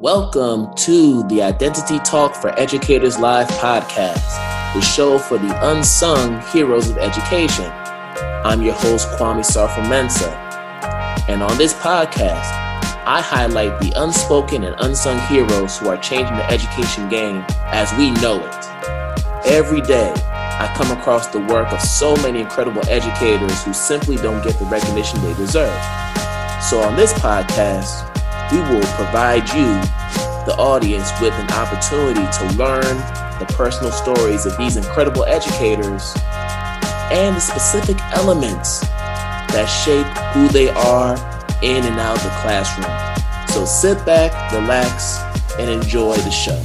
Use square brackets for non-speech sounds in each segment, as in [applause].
Welcome to the Identity Talk for Educators Live podcast, the show for the unsung heroes of education. I'm your host, Kwame Sarfo And on this podcast, I highlight the unspoken and unsung heroes who are changing the education game as we know it. Every day, I come across the work of so many incredible educators who simply don't get the recognition they deserve. So on this podcast, we will provide you, the audience, with an opportunity to learn the personal stories of these incredible educators and the specific elements that shape who they are in and out of the classroom. So sit back, relax, and enjoy the show.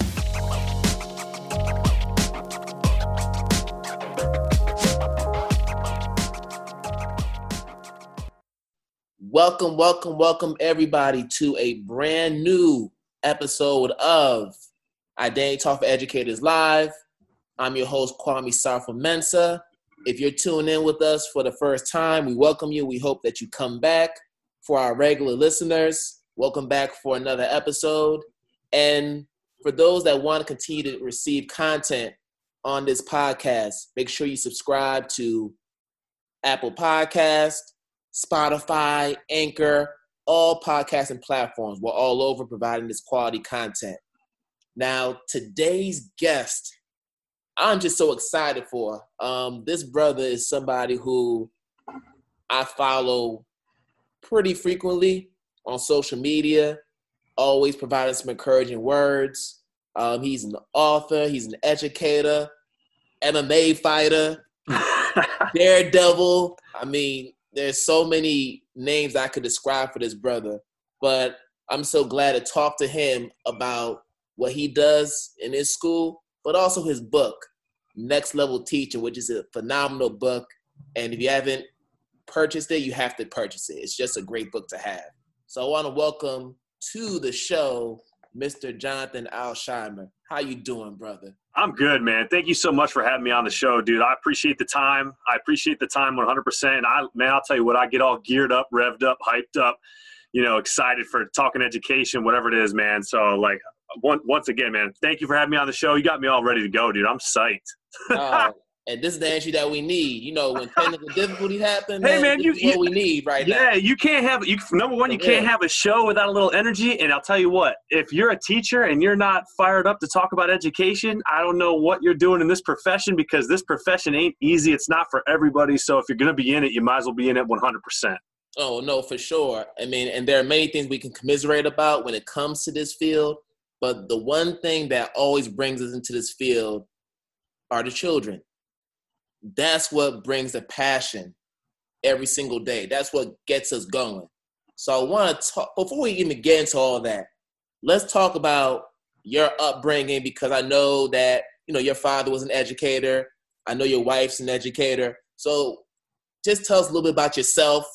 Welcome, welcome, welcome everybody to a brand new episode of Identity Talk for Educators Live. I'm your host, Kwame Sarfo-Mensah. If you're tuning in with us for the first time, we welcome you. We hope that you come back. For our regular listeners, welcome back for another episode. And for those that want to continue to receive content on this podcast, make sure you subscribe to Apple Podcast, Spotify, Anchor, all podcasting platforms. We're all over providing this quality content. Now, today's guest, I'm just so excited for. Um, this brother is somebody who I follow pretty frequently on social media, always providing some encouraging words. Um, he's an author, he's an educator, MMA fighter, [laughs] daredevil. I mean, there's so many names I could describe for this brother, but I'm so glad to talk to him about what he does in his school, but also his book, Next Level Teaching, which is a phenomenal book. And if you haven't purchased it, you have to purchase it. It's just a great book to have. So I want to welcome to the show Mr. Jonathan Alsheimer. How you doing, brother? I'm good, man. Thank you so much for having me on the show, dude. I appreciate the time. I appreciate the time 100%. I man, I'll tell you what, I get all geared up, revved up, hyped up, you know, excited for talking education, whatever it is, man. So like once again, man, thank you for having me on the show. You got me all ready to go, dude. I'm psyched. uh, [laughs] and this is the answer that we need. You know, when technical difficulties happen, hey man, man you, what we need right yeah, now. Yeah, you can't have you. Number one, you can't have a show without a little energy. And I'll tell you what, if you're a teacher and you're not fired up to talk about education, I don't know what you're doing in this profession because this profession ain't easy. It's not for everybody. So if you're gonna be in it, you might as well be in it 100. percent Oh no, for sure. I mean, and there are many things we can commiserate about when it comes to this field. But the one thing that always brings us into this field are the children that's what brings the passion every single day. That's what gets us going. So I want to talk before we even get into all that. Let's talk about your upbringing because I know that you know your father was an educator. I know your wife's an educator. So just tell us a little bit about yourself,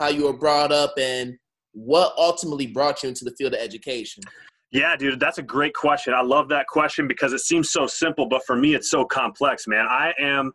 how you were brought up, and what ultimately brought you into the field of education. Yeah, dude, that's a great question. I love that question because it seems so simple, but for me, it's so complex, man. I am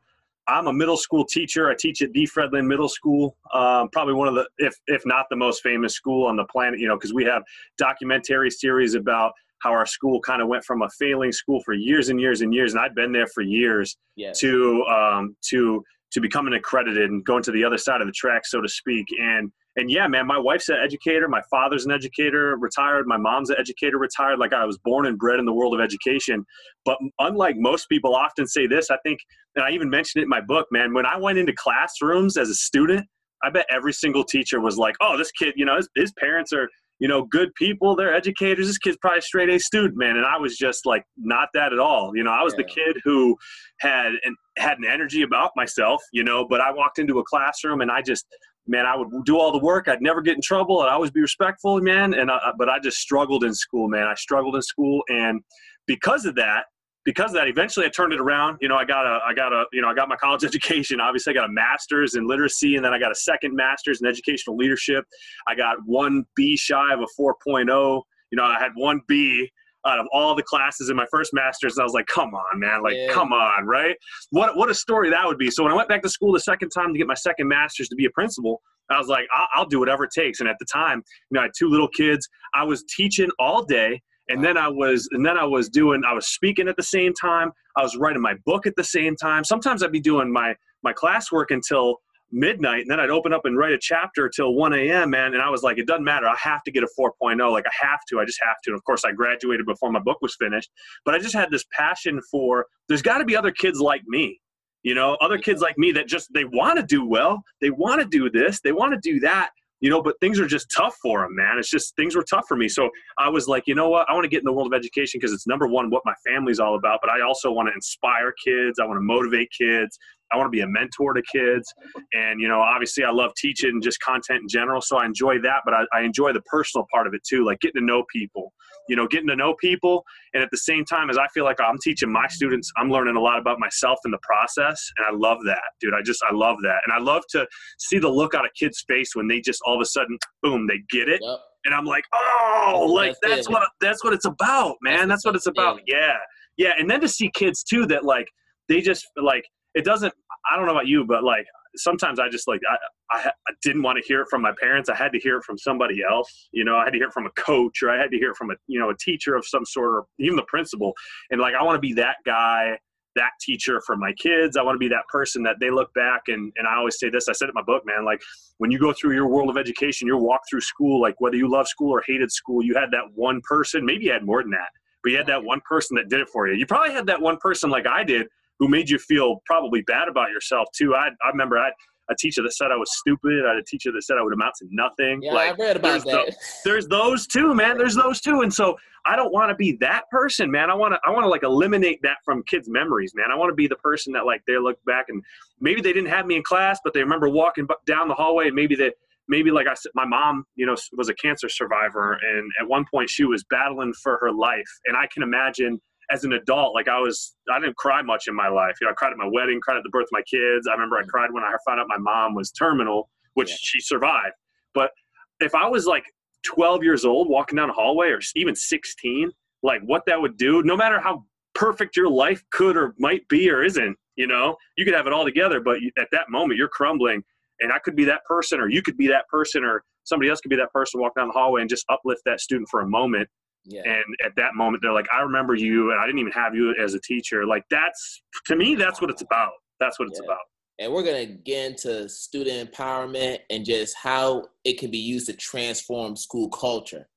I'm a middle school teacher. I teach at Dee Fred Lynn Middle School, um, probably one of the, if if not the most famous school on the planet. You know, because we have documentary series about how our school kind of went from a failing school for years and years and years, and I've been there for years yes. to um, to to becoming accredited and going to the other side of the track, so to speak. And and yeah, man, my wife's an educator. My father's an educator, retired. My mom's an educator, retired. Like I was born and bred in the world of education. But unlike most people often say this, I think, and I even mentioned it in my book, man, when I went into classrooms as a student, I bet every single teacher was like, oh, this kid, you know, his, his parents are, you know, good people. They're educators. This kid's probably a straight A student, man. And I was just like, not that at all. You know, I was yeah. the kid who had an, had an energy about myself, you know, but I walked into a classroom and I just, man, I would do all the work. I'd never get in trouble. I'd always be respectful, man. And I, but I just struggled in school, man. I struggled in school, and because of that, because of that, eventually I turned it around. You know, I got a, I got a, you know, I got my college [laughs] education. Obviously, I got a master's in literacy, and then I got a second master's in educational leadership. I got one B shy of a 4.0. You know, I had one B out of all the classes in my first master's. And I was like, come on, man, like, yeah. come on, right? What what a story that would be. So when I went back to school the second time to get my second master's to be a principal, I was like, I'll, I'll do whatever it takes. And at the time, you know, I had two little kids. I was teaching all day and then I was and then I was doing I was speaking at the same time. I was writing my book at the same time. Sometimes I'd be doing my my classwork until midnight and then I'd open up and write a chapter till 1 a.m. man and I was like it doesn't matter I have to get a 4.0 like I have to I just have to and of course I graduated before my book was finished but I just had this passion for there's got to be other kids like me you know other kids like me that just they want to do well they want to do this they want to do that you know, but things are just tough for them, man. It's just things were tough for me. So I was like, you know what? I want to get in the world of education because it's number one, what my family's all about, but I also want to inspire kids. I want to motivate kids. I want to be a mentor to kids. And, you know, obviously I love teaching just content in general. So I enjoy that, but I, I enjoy the personal part of it too, like getting to know people, you know, getting to know people. And at the same time, as I feel like I'm teaching my students, I'm learning a lot about myself in the process. And I love that, dude. I just, I love that. And I love to see the look out of kids' face when they just all of a sudden, boom, they get it. Yep. And I'm like, oh, like that's, that's what, that's what it's about, man. That's, that's what it's about. Yeah. Yeah. And then to see kids too that like, they just like, it doesn't i don't know about you but like sometimes i just like I, I, I didn't want to hear it from my parents. I had to hear it from somebody else you know? I had to hear it from a coach or i had to hear it from a you know a teacher of some sort or even the principal. And like i want to be that guy that teacher for my kids. I want to be that person that they look back and and i always say this i said it in my book man like when you go through your world of education your walk through school like whether you love school or hated school you had that one person maybe you had more than that but you had that one person that did it for you. You probably had that one person like i did who made you feel probably bad about yourself too. I, I remember I had a teacher that said I was stupid. I had a teacher that said I would amount to nothing. Yeah, like, I read about there's that. The, [laughs] there's those too, man. There's those too. And so I don't want to be that person, man. I want to, I want to like eliminate that from kids' memories, man. I want to be the person that like they look back and maybe they didn't have me in class, but they remember walking down the hallway and maybe they, maybe like I said, my mom, you know, was a cancer survivor. And at one point she was battling for her life. And I can imagine – as an adult, like I was, I didn't cry much in my life. You know, I cried at my wedding, cried at the birth of my kids. I remember I mm. cried when I found out my mom was terminal, which yeah. she survived. But if I was like 12 years old walking down a hallway or even 16, like what that would do, no matter how perfect your life could or might be or isn't, you know, you could have it all together, but at that moment you're crumbling. And I could be that person, or you could be that person, or somebody else could be that person walk down the hallway and just uplift that student for a moment yeah. And at that moment, they're like, I remember you, and I didn't even have you as a teacher. Like, that's to me, that's what it's about. That's what it's yeah. about. And we're going to get into student empowerment and just how it can be used to transform school culture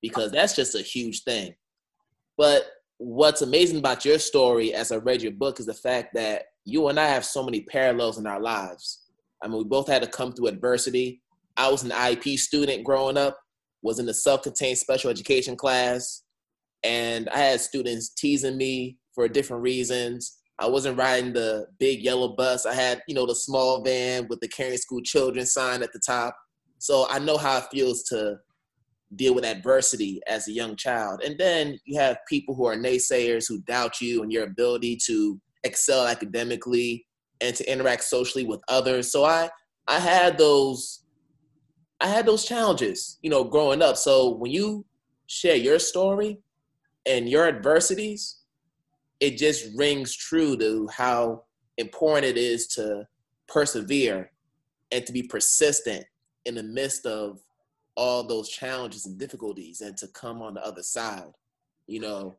because that's just a huge thing. But what's amazing about your story as I read your book is the fact that you and I have so many parallels in our lives. I mean, we both had to come through adversity. I was an IEP student growing up, was in a self-contained special education class and I had students teasing me for different reasons. I wasn't riding the big yellow bus. I had, you know, the small van with the Caring School Children sign at the top. So I know how it feels to deal with adversity as a young child. And then you have people who are naysayers who doubt you and your ability to excel academically and to interact socially with others. So I I had those I had those challenges, you know, growing up. So when you share your story and your adversities, it just rings true to how important it is to persevere and to be persistent in the midst of all those challenges and difficulties and to come on the other side, you know.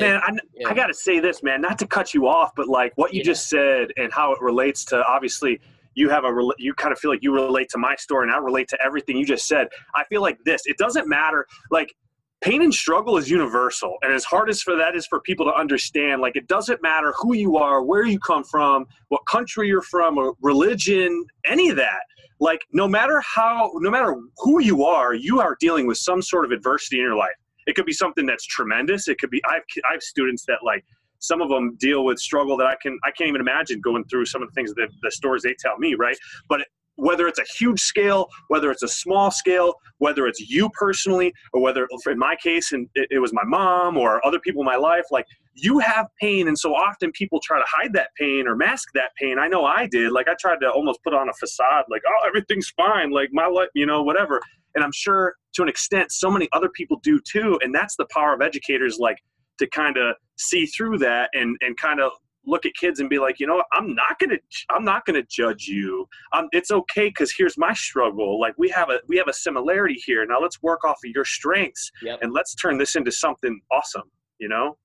Man, I, yeah. I got to say this, man, not to cut you off, but like what you yeah. just said and how it relates to obviously you have a you kind of feel like you relate to my story and I relate to everything you just said. I feel like this. It doesn't matter like pain and struggle is universal and as hard as for that is for people to understand like it doesn't matter who you are where you come from what country you're from or religion any of that like no matter how no matter who you are you are dealing with some sort of adversity in your life it could be something that's tremendous it could be i've, I have students that like some of them deal with struggle that I can I can't even imagine going through some of the things that the stories they tell me, right? But whether it's a huge scale, whether it's a small scale, whether it's you personally, or whether in my case and it, it was my mom or other people in my life, like you have pain, and so often people try to hide that pain or mask that pain. I know I did. Like I tried to almost put on a facade, like oh everything's fine, like my life, you know, whatever. And I'm sure to an extent, so many other people do too. And that's the power of educators, like to kind of see through that and and kind of look at kids and be like, you know, I'm not gonna I'm not gonna judge you. Um, it's okay because here's my struggle. Like we have a we have a similarity here. Now let's work off of your strengths yep. and let's turn this into something awesome. You know?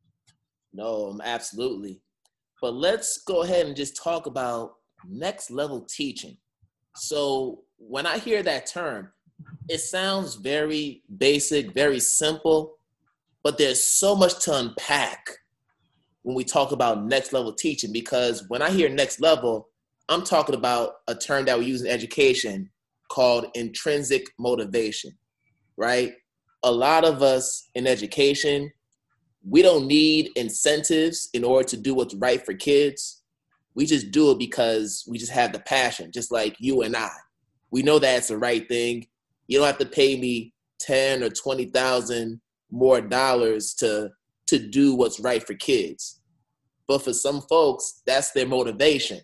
No, absolutely. But let's go ahead and just talk about next level teaching. So when I hear that term, it sounds very basic, very simple, but there's so much to unpack when we talk about next level teaching because when I hear next level, I'm talking about a term that we use in education called intrinsic motivation, right? A lot of us in education, we don't need incentives in order to do what's right for kids. We just do it because we just have the passion, just like you and I. We know that's the right thing. You don't have to pay me ten or twenty thousand more dollars to to do what's right for kids. But for some folks, that's their motivation.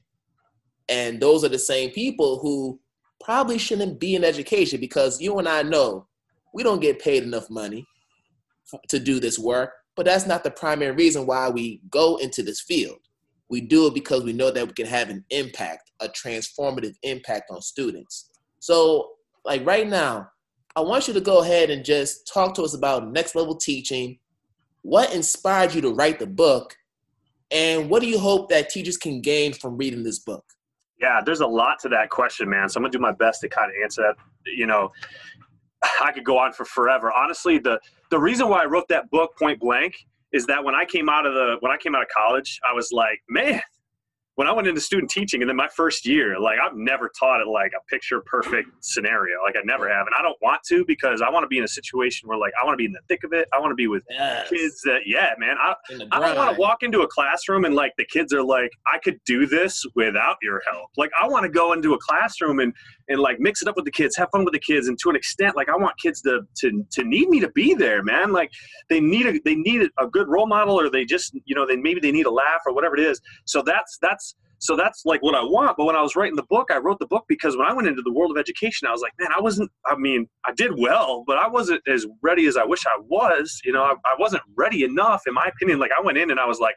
And those are the same people who probably shouldn't be in education because you and I know we don't get paid enough money to do this work, but that's not the primary reason why we go into this field. We do it because we know that we can have an impact, a transformative impact on students. So, like right now, I want you to go ahead and just talk to us about next level teaching. What inspired you to write the book? And what do you hope that teachers can gain from reading this book? Yeah, there's a lot to that question, man. So I'm gonna do my best to kind of answer that. You know, I could go on for forever. Honestly, the the reason why I wrote that book point blank is that when I came out of the when I came out of college, I was like, man, when I went into student teaching and then my first year, like I've never taught it like a picture perfect scenario. Like I never have. And I don't want to because I want to be in a situation where like I want to be in the thick of it. I want to be with yes. kids that, yeah, man. I, I don't want to walk into a classroom and like the kids are like, I could do this without your help. Like I want to go into a classroom and and like mix it up with the kids, have fun with the kids, and to an extent, like I want kids to to to need me to be there, man. Like they need a they need a good role model, or they just you know they maybe they need a laugh or whatever it is. So that's that's so that's like what I want. But when I was writing the book, I wrote the book because when I went into the world of education, I was like, man, I wasn't, I mean, I did well, but I wasn't as ready as I wish I was. You know, I, I wasn't ready enough, in my opinion. Like I went in and I was like,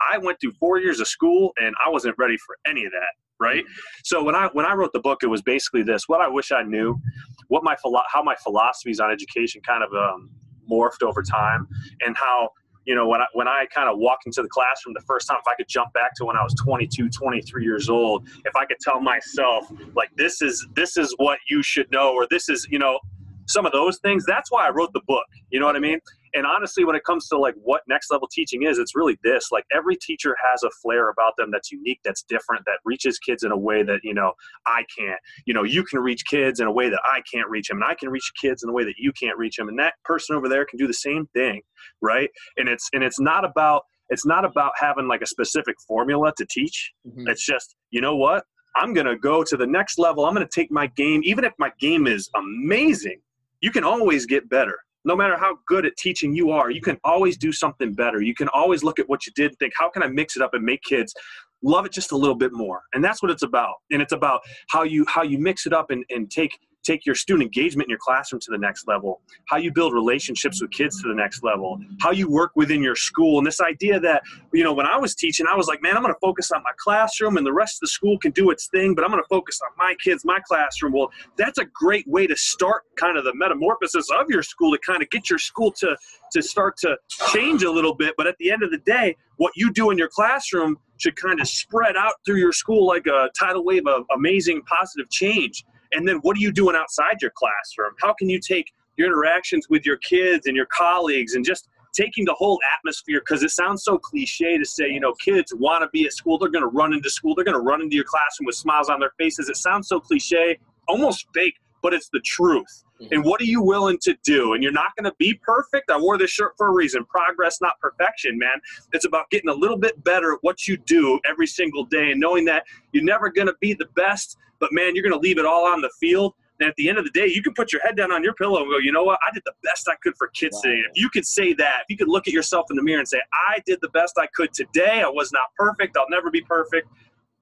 I went through four years of school and I wasn't ready for any of that. Right. So when I when I wrote the book, it was basically this: what I wish I knew, what my how my philosophies on education kind of um, morphed over time, and how you know, when I, when I kind of walked into the classroom the first time, if I could jump back to when I was 22, 23 years old, if I could tell myself like, this is, this is what you should know, or this is, you know, some of those things, that's why I wrote the book. You know what I mean? And honestly when it comes to like what next level teaching is it's really this like every teacher has a flair about them that's unique that's different that reaches kids in a way that you know i can't. You know you can reach kids in a way that i can't reach them and i can reach kids in a way that you can't reach them and that person over there can do the same thing right? And it's and it's not about it's not about having like a specific formula to teach. Mm-hmm. it's just you know what? I'm going to go to the next level. I'm going to take my game. Even if my game is amazing you can always get better no matter how good at teaching you are, you can always do something better. You can always look at what you did and think, how can I mix it up and make kids love it just a little bit more? And that's what it's about. And it's about how you how you mix it up and, and take take your student engagement in your classroom to the next level, how you build relationships with kids to the next level, how you work within your school. And this idea that, you know, when I was teaching, I was like, man, I'm going to focus on my classroom and the rest of the school can do its thing, but I'm going to focus on my kids, my classroom. Well, that's a great way to start kind of the metamorphosis of your school to kind of get your school to, to start to change a little bit. But at the end of the day, what you do in your classroom should kind of spread out through your school like a tidal wave of amazing positive change. And then what are you doing outside your classroom? How can you take your interactions with your kids and your colleagues and just taking the whole atmosphere? Because it sounds so cliche to say you know kids want to be at school they're going to run into school they're going to run into your classroom with smiles on their faces. It sounds so cliche almost fake but it's the truth. Mm-hmm. and what are you willing to do? And you're not going to be perfect? I wore this shirt for a reason. Progress not perfection man. It's about getting a little bit better at what you do every single day and knowing that you're never going to be the best but man, you're going to leave it all on the field. And at the end of the day, you can put your head down on your pillow and go, you know what? I did the best I could for kids wow. today. If you could say that, if you could look at yourself in the mirror and say, I did the best I could today. I was not perfect. I'll never be perfect.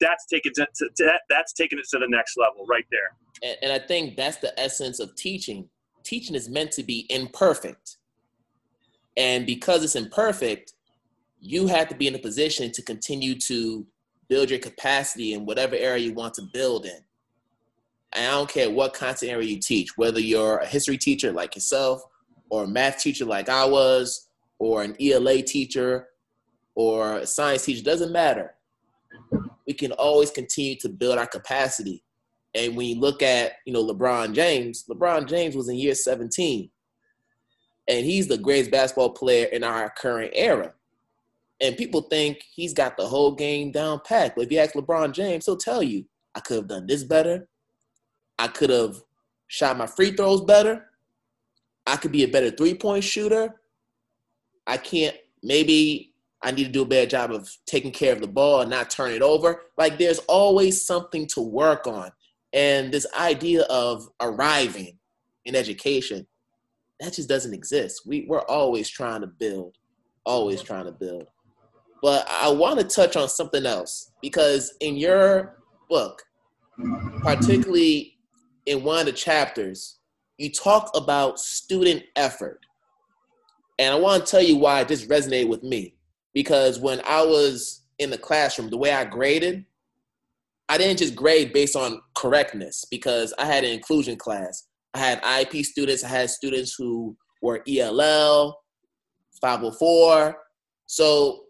That's taking it to, to that, that's taking it to the next level right there. And, and I think that's the essence of teaching. Teaching is meant to be imperfect. And because it's imperfect, you have to be in a position to continue to build your capacity in whatever area you want to build in. And I don't care what content area you teach, whether you're a history teacher like yourself, or a math teacher like I was, or an ELA teacher, or a science teacher, doesn't matter. We can always continue to build our capacity. And when you look at, you know, LeBron James, LeBron James was in year 17. And he's the greatest basketball player in our current era. And people think he's got the whole game down pat. But if you ask LeBron James, he'll tell you, I could have done this better. I could have shot my free throws better. I could be a better three point shooter. I can't, maybe I need to do a better job of taking care of the ball and not turn it over. Like there's always something to work on. And this idea of arriving in education, that just doesn't exist. We, we're always trying to build, always trying to build. But I want to touch on something else because in your book, particularly in one of the chapters, you talk about student effort. And I want to tell you why this resonated with me. Because when I was in the classroom, the way I graded, I didn't just grade based on correctness because I had an inclusion class. I had IEP students, I had students who were ELL, 504. So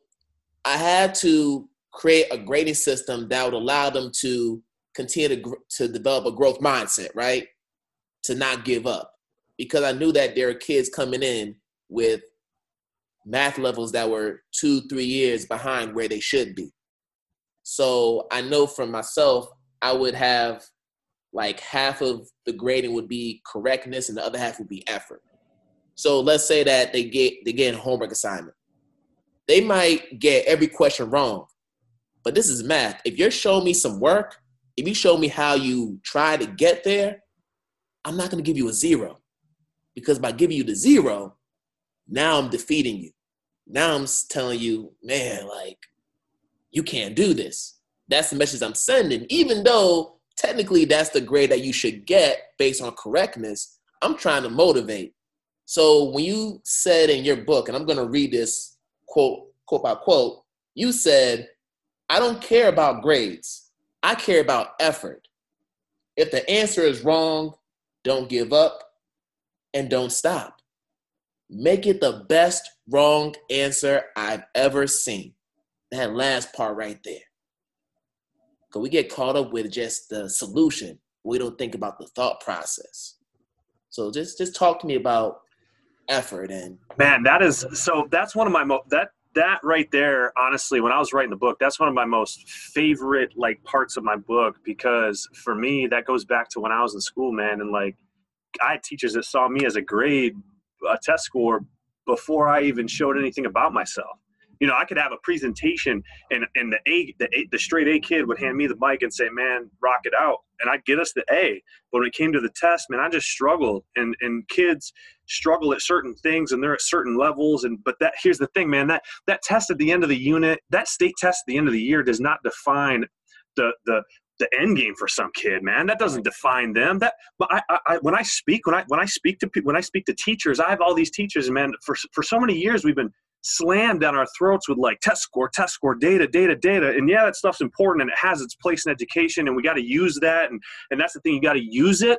I had to create a grading system that would allow them to continue to, to develop a growth mindset, right? To not give up. Because I knew that there are kids coming in with math levels that were two, three years behind where they should be. So I know for myself, I would have like half of the grading would be correctness and the other half would be effort. So let's say that they get they get a homework assignment they might get every question wrong. But this is math. If you're showing me some work, if you show me how you try to get there, I'm not going to give you a zero. Because by giving you the zero, now I'm defeating you. Now I'm telling you, man, like, you can't do this. That's the message I'm sending. Even though technically that's the grade that you should get based on correctness, I'm trying to motivate. So when you said in your book, and I'm going to read this quote, quote by quote, you said, I don't care about grades. I care about effort. If the answer is wrong, don't give up and don't stop. Make it the best wrong answer I've ever seen. That last part right there. Because we get caught up with just the solution. We don't think about the thought process. So just just talk to me about effort and man that is so that's one of my mo- that that right there honestly when i was writing the book that's one of my most favorite like parts of my book because for me that goes back to when i was in school man and like i had teachers that saw me as a grade a test score before i even showed anything about myself you know, I could have a presentation and, and the A, the A, the straight A kid would hand me the mic and say, man, rock it out. And I'd get us the A. But when it came to the test, man, I just struggled and, and kids struggle at certain things and they're at certain levels. And, but that, here's the thing, man, that, that test at the end of the unit, that state test at the end of the year does not define the, the, the end game for some kid, man. That doesn't define them. That, but I, I, when I speak, when I, when I speak to when I speak to teachers, I have all these teachers, man. For for so many years, we've been slammed down our throats with like test score, test score, data, data, data. And yeah, that stuff's important and it has its place in education and we got to use that. And, and that's the thing, you got to use it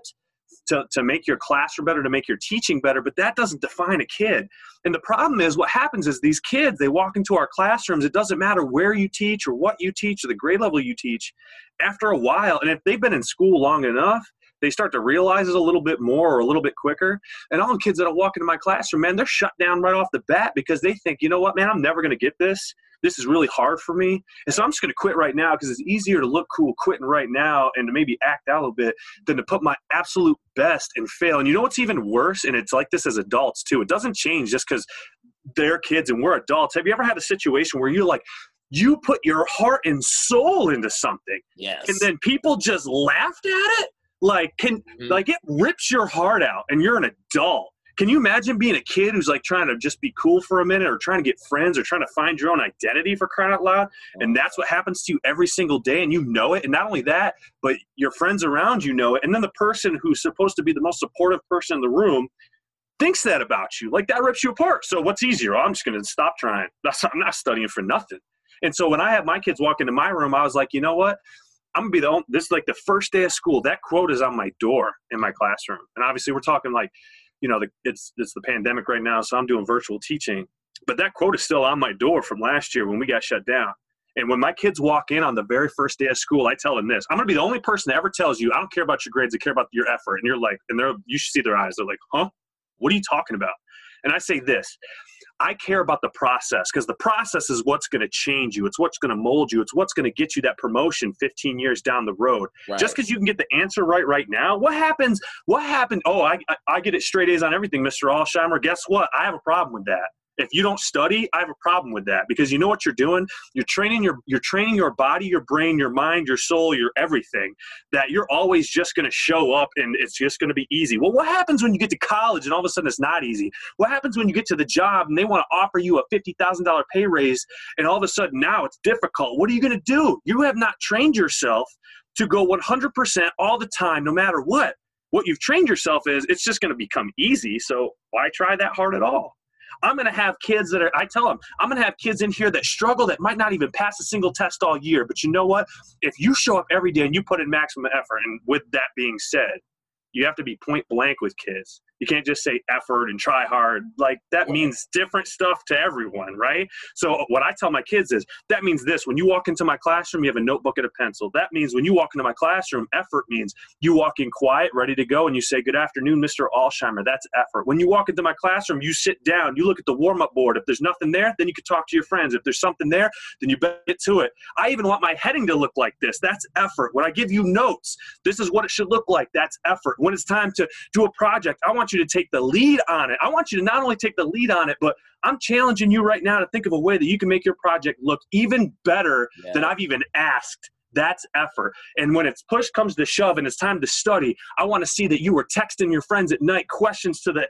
to, to make your classroom better, to make your teaching better, but that doesn't define a kid. And the problem is what happens is these kids, they walk into our classrooms, it doesn't matter where you teach or what you teach or the grade level you teach. After a while, and if they've been in school long enough, they start to realize it a little bit more or a little bit quicker. And all the kids that walk into my classroom, man, they're shut down right off the bat because they think, you know what, man, I'm never going to get this. This is really hard for me. And so I'm just going to quit right now because it's easier to look cool quitting right now and to maybe act out a little bit than to put my absolute best and fail. And you know what's even worse? And it's like this as adults too. It doesn't change just because they're kids and we're adults. Have you ever had a situation where you're like, you put your heart and soul into something. Yes. And then people just laughed at it? Like, can mm-hmm. like it rips your heart out, and you're an adult. Can you imagine being a kid who's like trying to just be cool for a minute, or trying to get friends, or trying to find your own identity for crying out loud? And that's what happens to you every single day, and you know it. And not only that, but your friends around you know it. And then the person who's supposed to be the most supportive person in the room thinks that about you. Like that rips you apart. So what's easier? Oh, I'm just going to stop trying. I'm not studying for nothing. And so when I had my kids walk into my room, I was like, you know what? I'm gonna be the only, this is like the first day of school. That quote is on my door in my classroom. And obviously we're talking like, you know, the, it's it's the pandemic right now, so I'm doing virtual teaching. But that quote is still on my door from last year when we got shut down. And when my kids walk in on the very first day of school, I tell them this: I'm gonna be the only person that ever tells you, I don't care about your grades, I care about your effort. And you're like, and they're you should see their eyes. They're like, huh? What are you talking about? And I say this I care about the process because the process is what's going to change you. It's what's going to mold you. It's what's going to get you that promotion 15 years down the road. Right. Just because you can get the answer right right now, what happens? What happened? Oh, I, I get it straight A's on everything, Mr. Alsheimer. Guess what? I have a problem with that. If you don't study, I have a problem with that because you know what you're doing? You're training your you're training your body, your brain, your mind, your soul, your everything that you're always just going to show up and it's just going to be easy. Well, what happens when you get to college and all of a sudden it's not easy? What happens when you get to the job and they want to offer you a $50,000 pay raise and all of a sudden now it's difficult? What are you going to do? You have not trained yourself to go 100% all the time no matter what. What you've trained yourself is it's just going to become easy, so why try that hard at all? I'm going to have kids that are, I tell them, I'm going to have kids in here that struggle that might not even pass a single test all year. But you know what? If you show up every day and you put in maximum effort, and with that being said, you have to be point blank with kids. You can't just say effort and try hard. Like that means different stuff to everyone, right? So what I tell my kids is that means this. When you walk into my classroom, you have a notebook and a pencil. That means when you walk into my classroom, effort means you walk in quiet, ready to go, and you say, Good afternoon, Mr. Alsheimer. That's effort. When you walk into my classroom, you sit down, you look at the warm-up board. If there's nothing there, then you can talk to your friends. If there's something there, then you better get to it. I even want my heading to look like this. That's effort. When I give you notes, this is what it should look like. That's effort. When it's time to do a project, I want you to take the lead on it. I want you to not only take the lead on it, but I'm challenging you right now to think of a way that you can make your project look even better yeah. than I've even asked. That's effort. And when it's push comes to shove and it's time to study, I want to see that you were texting your friends at night questions to the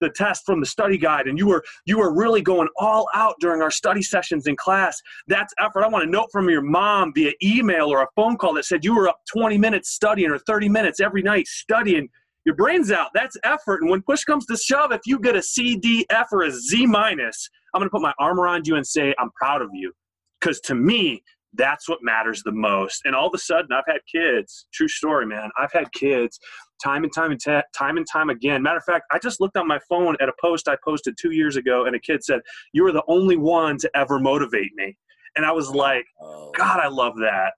the test from the study guide and you were you were really going all out during our study sessions in class. That's effort. I want a note from your mom via email or a phone call that said you were up 20 minutes studying or 30 minutes every night studying your brain's out. That's effort. And when push comes to shove, if you get a C, D, F, or a Z minus, I'm going to put my arm around you and say, I'm proud of you. Because to me, that's what matters the most. And all of a sudden, I've had kids. True story, man. I've had kids time and time and ta- time and time again. Matter of fact, I just looked on my phone at a post I posted two years ago, and a kid said, "You are the only one to ever motivate me." And I was like, oh. God, I love that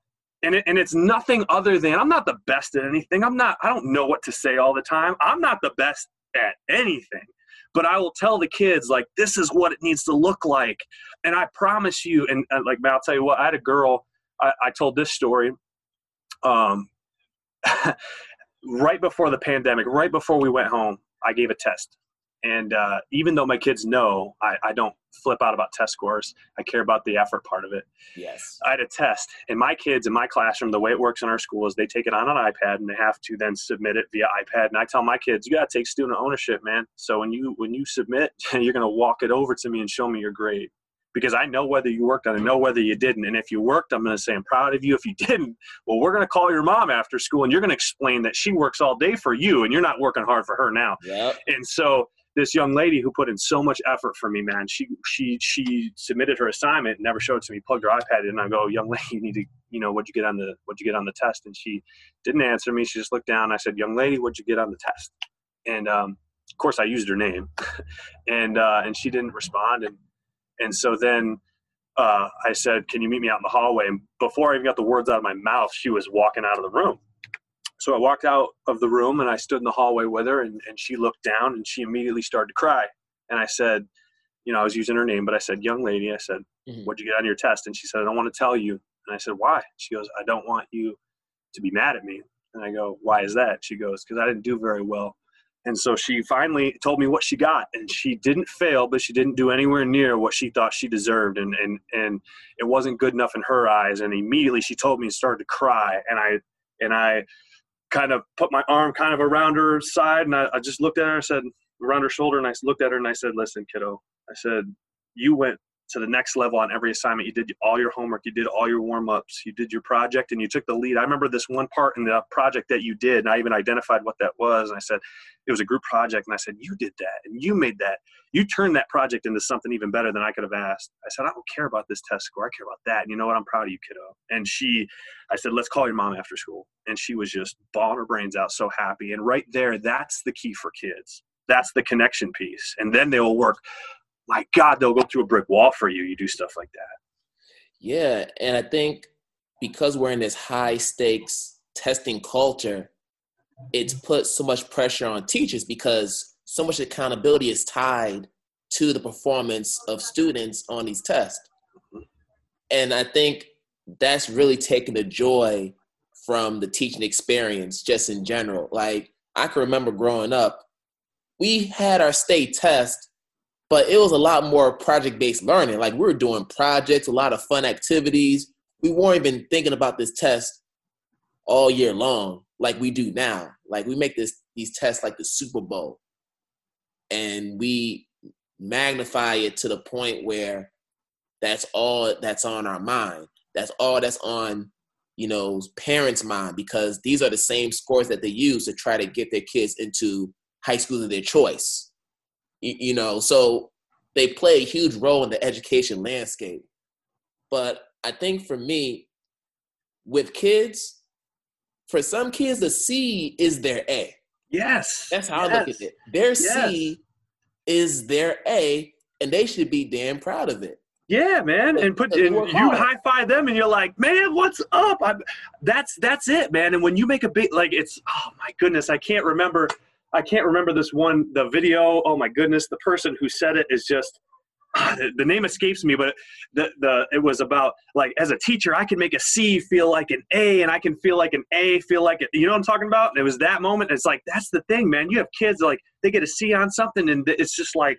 and, it, and it's nothing other than i'm not the best at anything. I'm not i don't know what to say all the time. I'm not the best at anything. But i will tell the kids like this is what it needs to look like. And i promise you and, and like i'll tell you what i had a girl i, I told this story um, [laughs] right before the pandemic right before we went home i gave a test and uh, even though my kids know I, I, don't flip out about test scores, I care about the effort part of it. Yes. I had a test, and my kids in my classroom, the way it works in our school is they take it on an iPad and they have to then submit it via iPad. And I tell my kids, you got to take student ownership, man. So when you when you submit, [laughs] you're going to walk it over to me and show me your grade because I know whether you worked on it, know whether you didn't. And if you worked, I'm going to say I'm proud of you. If you didn't, well, we're going to call your mom after school and you're going to explain that she works all day for you and you're not working hard for her now. Yep. And so this young lady who put in so much effort for me, man. She she she submitted her assignment, never showed it to me, plugged her iPad in, I go, young lady, you need to, you know, what'd you get on the what'd you get on the test? And she didn't answer me. She just looked down. I said, young lady, what'd you get on the test? And um, of course, I used her name, [laughs] and uh, and she didn't respond. And and so then uh, I said, can you meet me out in the hallway? And before I even got the words out of my mouth, she was walking out of the room. So I walked out of the room and I stood in the hallway with her, and, and she looked down and she immediately started to cry. And I said, you know, I was using her name, but I said, young lady, I said, mm-hmm. what'd you get on your test? And she said, I don't want to tell you. And I said, why? She goes, I don't want you to be mad at me. And I go, why is that? She goes, because I didn't do very well. And so she finally told me what she got, and she didn't fail, but she didn't do anywhere near what she thought she deserved, and and and it wasn't good enough in her eyes. And immediately she told me and started to cry, and I and I kind of put my arm kind of around her side and I, I just looked at her and said around her shoulder and I looked at her and I said, listen, kiddo, I said, you went to the next level on every assignment. You did all your homework, you did all your warm ups, you did your project, and you took the lead. I remember this one part in the project that you did, and I even identified what that was. And I said, it was a group project. And I said, You did that, and you made that. You turned that project into something even better than I could have asked. I said, I don't care about this test score. I care about that. And you know what? I'm proud of you, kiddo. And she, I said, Let's call your mom after school. And she was just bawling her brains out, so happy. And right there, that's the key for kids. That's the connection piece. And then they will work my God, they'll go through a brick wall for you. You do stuff like that. Yeah. And I think because we're in this high stakes testing culture, it's put so much pressure on teachers because so much accountability is tied to the performance of students on these tests. Mm-hmm. And I think that's really taken the joy from the teaching experience just in general. Like I can remember growing up, we had our state test but it was a lot more project based learning. Like we were doing projects, a lot of fun activities. We weren't even thinking about this test all year long like we do now. Like we make this these tests like the Super Bowl, and we magnify it to the point where that's all that's on our mind. That's all that's on you know parents' mind because these are the same scores that they use to try to get their kids into high school of their choice you know so they play a huge role in the education landscape but i think for me with kids for some kids the c is their a yes that's how yes. i look at it their yes. c is their a and they should be damn proud of it yeah, man, and put and you high five them, and you're like, man, what's up? I'm, that's that's it, man. And when you make a big like, it's oh my goodness, I can't remember I can't remember this one, the video. Oh my goodness, the person who said it is just ah, the, name escapes me, but the the it was about like as a teacher, I can make a C feel like an A, and I can feel like an A feel like it. You know what I'm talking about? And it was that moment. It's like that's the thing, man. You have kids like they get a C on something, and it's just like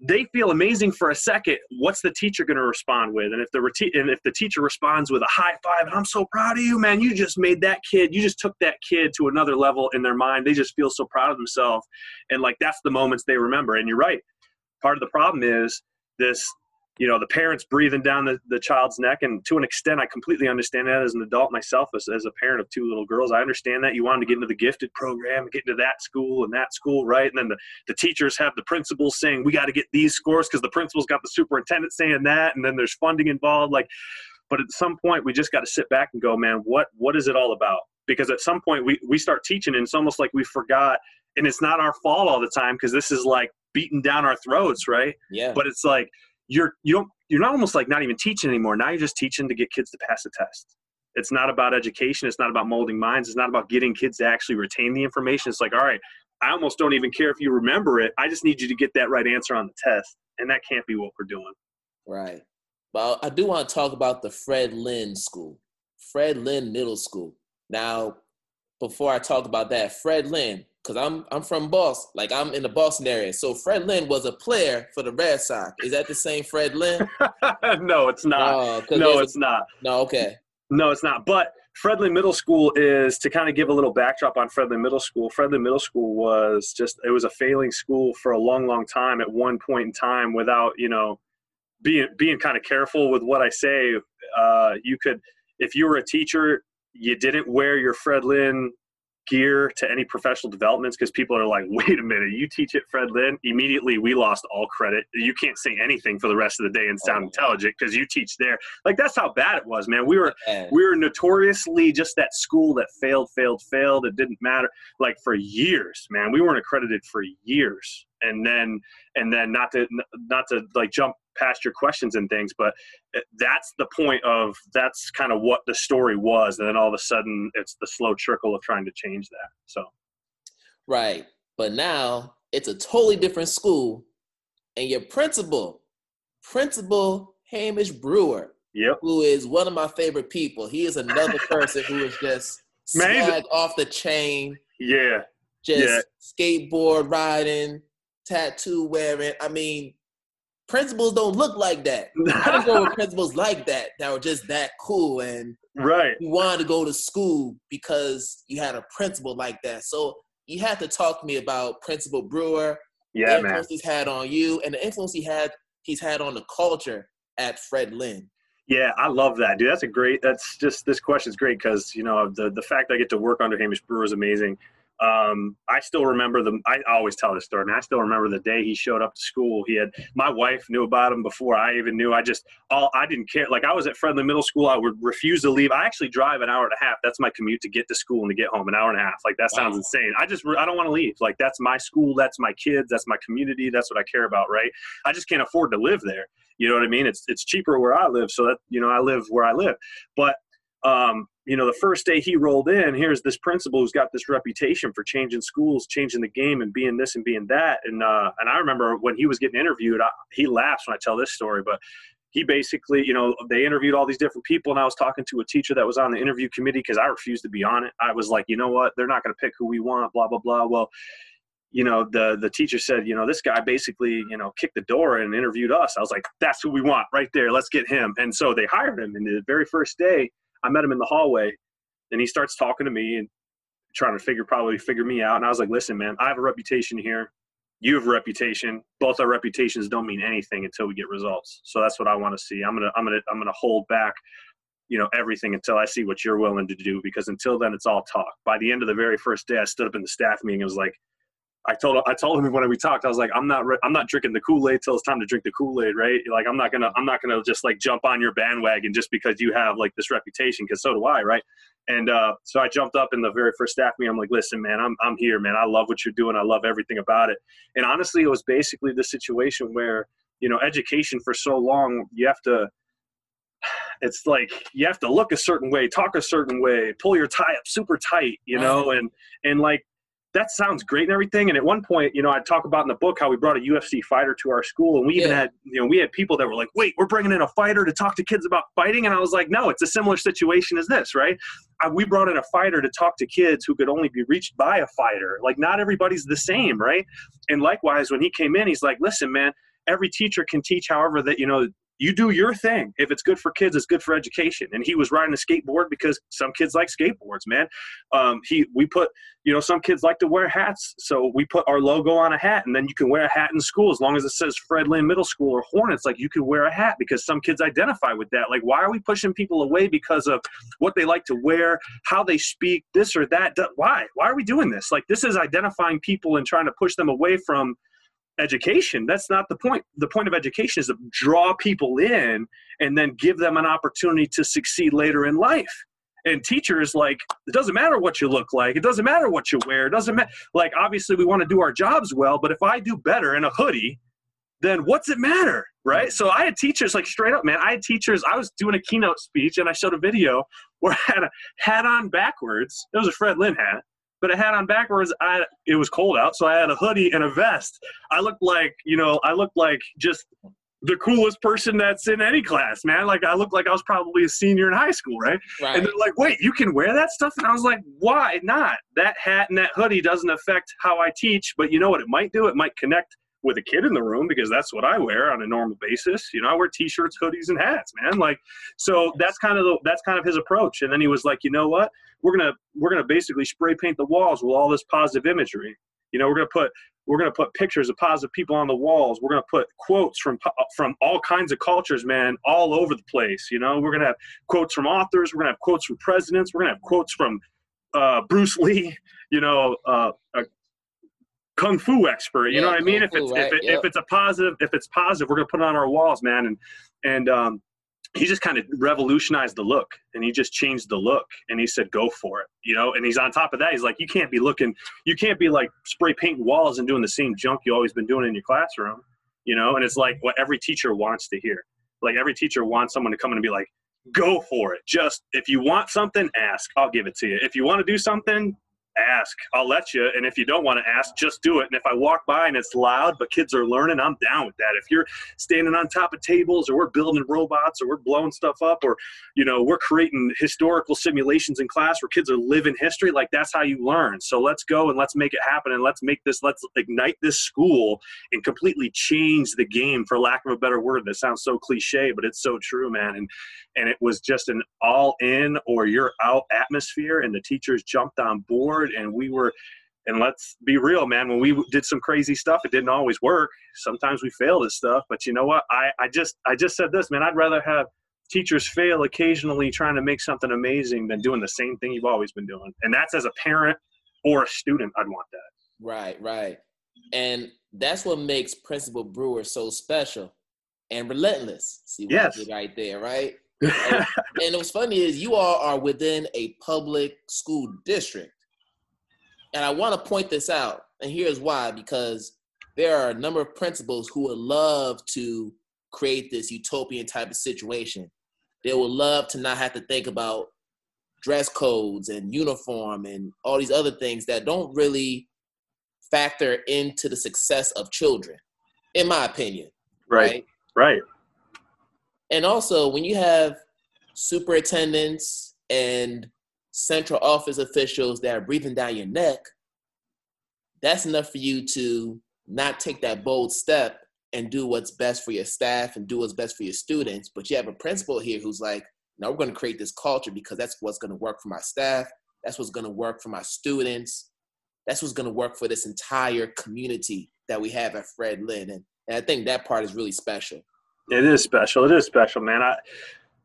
they feel amazing for a second. What's the teacher going to respond with? And if the and if the teacher responds with a high five, and I'm so proud of you, man, you just made that kid, you just took that kid to another level in their mind. They just feel so proud of themselves, and like that's the moments they remember. And you're right. Part of the problem is this you know the parents breathing down the, the child's neck and to an extent i completely understand that as an adult myself as, as a parent of two little girls. I understand that. You wanted to get into the gifted program get into that school and that school right? And then the, the teachers have the principals saying we got to get these scores because the principal's got the superintendent saying that and then there's funding involved like but at some point we just got to sit back and go man what what is it all about? Because at some point we, we start teaching and it's almost like we forgot and it's not our fault all the time because this is like beating down our throats right? Yeah. But it's like you're you don't you're not almost like not even teaching anymore. Now you're just teaching to get kids to pass a test. It's not about education. It's not about molding minds. It's not about getting kids to actually retain the information. It's like, all right, I almost don't even care if you remember it. I just need you to get that right answer on the test. And that can't be what we're doing. Right. But I do want to talk about the Fred Lynn School, Fred Lynn Middle School. Now, before I talk about that, Fred Lynn, because I'm I'm from Boston, like I'm in the Boston area. So Fred Lynn was a player for the Red Sox. Is that the same Fred Lynn? [laughs] no, it's not. Oh, no, it's a, not. No, okay. No, it's not. But Fred Lynn Middle School is to kind of give a little backdrop on Fred Lynn Middle School. Fred Lynn Middle School was just it was a failing school for a long, long time. At one point in time, without you know being being kind of careful with what I say, uh, you could if you were a teacher, you didn't wear your Fred Lynn gear to any professional developments because people are like, [laughs] wait a minute, you teach at Fred Lynn? Immediately, we lost all credit. You can't say anything for the rest of the day and sound oh, intelligent because you teach there. Like that's how bad it was, man. We were we were notoriously just that school that failed, failed, failed. It didn't matter. Like for years, man, we weren't accredited for years. And then and then not to not to like jump past your questions and things but eh, that's the point of that's kind of what the story was and then all of a sudden it's the slow trickle of trying to change that so. Right but now it's a totally different school and your principal principal hamish brewer yep. who is one of my favorite people. He is another [laughs] person who is just swag off the chain. Yeah. Just yeah. skateboard riding tattoo wearing. I mean principals don't look like that. [laughs] I didn't go with principals like that that were just that cool and right. You wanted to go to school because you had a principal like that. So you had to talk to me about Principal Brewer, yeah, the influence man. he's had on you, and the influence he had he's had on the culture at Fred Lynn. Yeah, I love that, dude. That's a great. That's just this question is great because you know the the fact I get to work under Hamish Brewer is amazing. Um, I still remember the. I always tell this story, and I still remember the day he showed up to school. He had my wife knew about him before I even knew. I just all I didn't care. Like I was at Fred Lynn Middle School. I would refuse to leave. I actually drive an hour and a half. That's my commute to get to school and to get home. An hour and a half. Like that sounds wow. insane. I just I don't want to leave. Like that's my school. That's my kids. That's my community. That's what I care about. Right. I just can't afford to live there. You know what I mean? It's it's cheaper where I live, so that you know I live where I live. But um, you know, the first day he rolled in, here's this principal who's got this reputation for changing schools, changing the game, and being this and being that. And uh, and I remember when he was getting interviewed, I, he laughs when I tell this story, but he basically, you know, they interviewed all these different people, and I was talking to a teacher that was on the interview committee because I refused to be on it. I was like, you know what, they're not going to pick who we want, blah blah blah. Well, you know, the the teacher said, you know, this guy basically, you know, kicked the door and interviewed us. I was like, that's who we want right there. Let's get him. And so they hired him. And the very first day, I met him in the hallway, and he starts talking to me and trying to figure probably figure me out. And I was like, listen, man, I have a reputation here. You have a reputation. Both our reputations don't mean anything until we get results. So that's what I want to see. I'm gonna I'm gonna I'm gonna hold back you know everything until I see what you're willing to do because until then it's all talk. By the end of the very first day, I stood up in the staff meeting. It was like, I told I told him when we talked, I was like, I'm not I'm not drinking the Kool Aid till it's time to drink the Kool Aid, right? Like I'm not gonna I'm not gonna just like jump on your bandwagon just because you have like this reputation, because so do I, right? And uh, so I jumped up in the very first staff meeting. I'm like, listen, man, I'm I'm here, man. I love what you're doing. I love everything about it. And honestly, it was basically the situation where you know education for so long you have to it's like you have to look a certain way talk a certain way pull your tie up super tight you know and and like that sounds great and everything. And at one point, you know, I talk about in the book how we brought a UFC fighter to our school, and we even had, you know, we had people that were like, "Wait, we're bringing in a fighter to talk to kids about fighting," and I was like, "No, it's a similar situation as this, right? I, we brought in a fighter to talk to kids who could only be reached by a fighter. Like, not everybody's the same, right? And likewise, when he came in, he's like, "Listen, man." Every teacher can teach however that you know you do your thing. If it's good for kids, it's good for education. And he was riding a skateboard because some kids like skateboards, man. Um, he we put you know some kids like to wear hats, so we put our logo on a hat, and then you can wear a hat in school as long as it says Fred Lynn Middle School or Hornets. Like you can wear a hat because some kids identify with that. Like why are we pushing people away because of what they like to wear, how they speak, this or that? Why? Why are we doing this? Like this is identifying people and trying to push them away from education. That's not the point. The point of education is to draw people in and then give them an opportunity to succeed later in life. And teachers, like, it doesn't matter what you look like. It doesn't matter what you wear. It doesn't matter. Like, obviously, we want to do our jobs well, but if I do better in a hoodie, then what's it matter? Right. So I had teachers, like, straight up, man. I had teachers, I was doing a keynote speech and I showed a video where I had a hat on backwards. It was a Fred Lynn hat but I had on backwards. I it was cold out, so I had a hoodie and a vest. I looked like you know, I looked like just the coolest person that's in any class, man. Like I looked like I was probably a senior in high school, right? right? And they're like, "Wait, you can wear that stuff?" And I was like, "Why not? That hat and that hoodie doesn't affect how I teach, but you know what it might do? It might connect with a kid in the room because that's what I wear on a normal basis. You know, I wear t-shirts, hoodies, and hats, man. Like, so that's kind of the, that's kind of his approach. And then he was like, you know what? We're gonna we're gonna basically spray paint the walls with all this positive imagery. You know, we're gonna put we're gonna put pictures of positive people on the walls. We're gonna put quotes from from all kinds of cultures, man, all over the place. You know, we're gonna have quotes from authors. We're gonna have quotes from presidents. We're gonna have quotes from uh, Bruce Lee. [laughs] You know, uh, kung fu expert. You yeah, know what I mean? If it's if, it, yep. if it's a positive, if it's positive, we're gonna put it on our walls, man. And and um, he just kind of revolutionized the look, and he just changed the look, and he said, "Go for it," you know. And he's on top of that. He's like, "You can't be looking, you can't be like spray painting walls and doing the same junk you always been doing in your classroom, you know." And it's like what every teacher wants to hear. Like every teacher wants someone to come in and be like, go for it. Just if you want something, ask. I'll give it to you. If you want to do something, ask. I'll let you. And if you don't want to ask, just do it. And if I walk by and it's loud, but kids are learning, I'm down with that. If you're standing on top of tables or we're building robots or we're blowing stuff up or, you know, we're creating historical simulations in class where kids are living history, like that's how you learn. So let's go and let's make it happen and let's make this, let's ignite this school and completely change the game for lack of a better word. That sounds so cliche, but it's so true, man. And, and it was just an all in or you're out atmosphere and the teachers jumped on board and we were and let's be real, man. When we did some crazy stuff, it didn't always work. Sometimes we failed at stuff, but you know what? I, I just I just said this, man. I'd rather have teachers fail occasionally trying to make something amazing than doing the same thing you've always been doing. And that's as a parent or a student, I'd want that. Right, right. And that's what makes Principal Brewer so special and relentless. See what yes. I did right there, right? [laughs] and, and what's funny is you all are within a public school district. And I want to point this out. And here's why because there are a number of principals who would love to create this utopian type of situation. They would love to not have to think about dress codes and uniform and all these other things that don't really factor into the success of children, in my opinion. Right. Right. right. And also, when you have superintendents and central office officials that are breathing down your neck, that's enough for you to not take that bold step and do what's best for your staff and do what's best for your students. But you have a principal here who's like, now we're going to create this culture because that's what's going to work for my staff. That's what's going to work for my students. That's what's going to work for this entire community that we have at Fred Lynn. And, and I think that part is really special. It is special. It is special, man. I,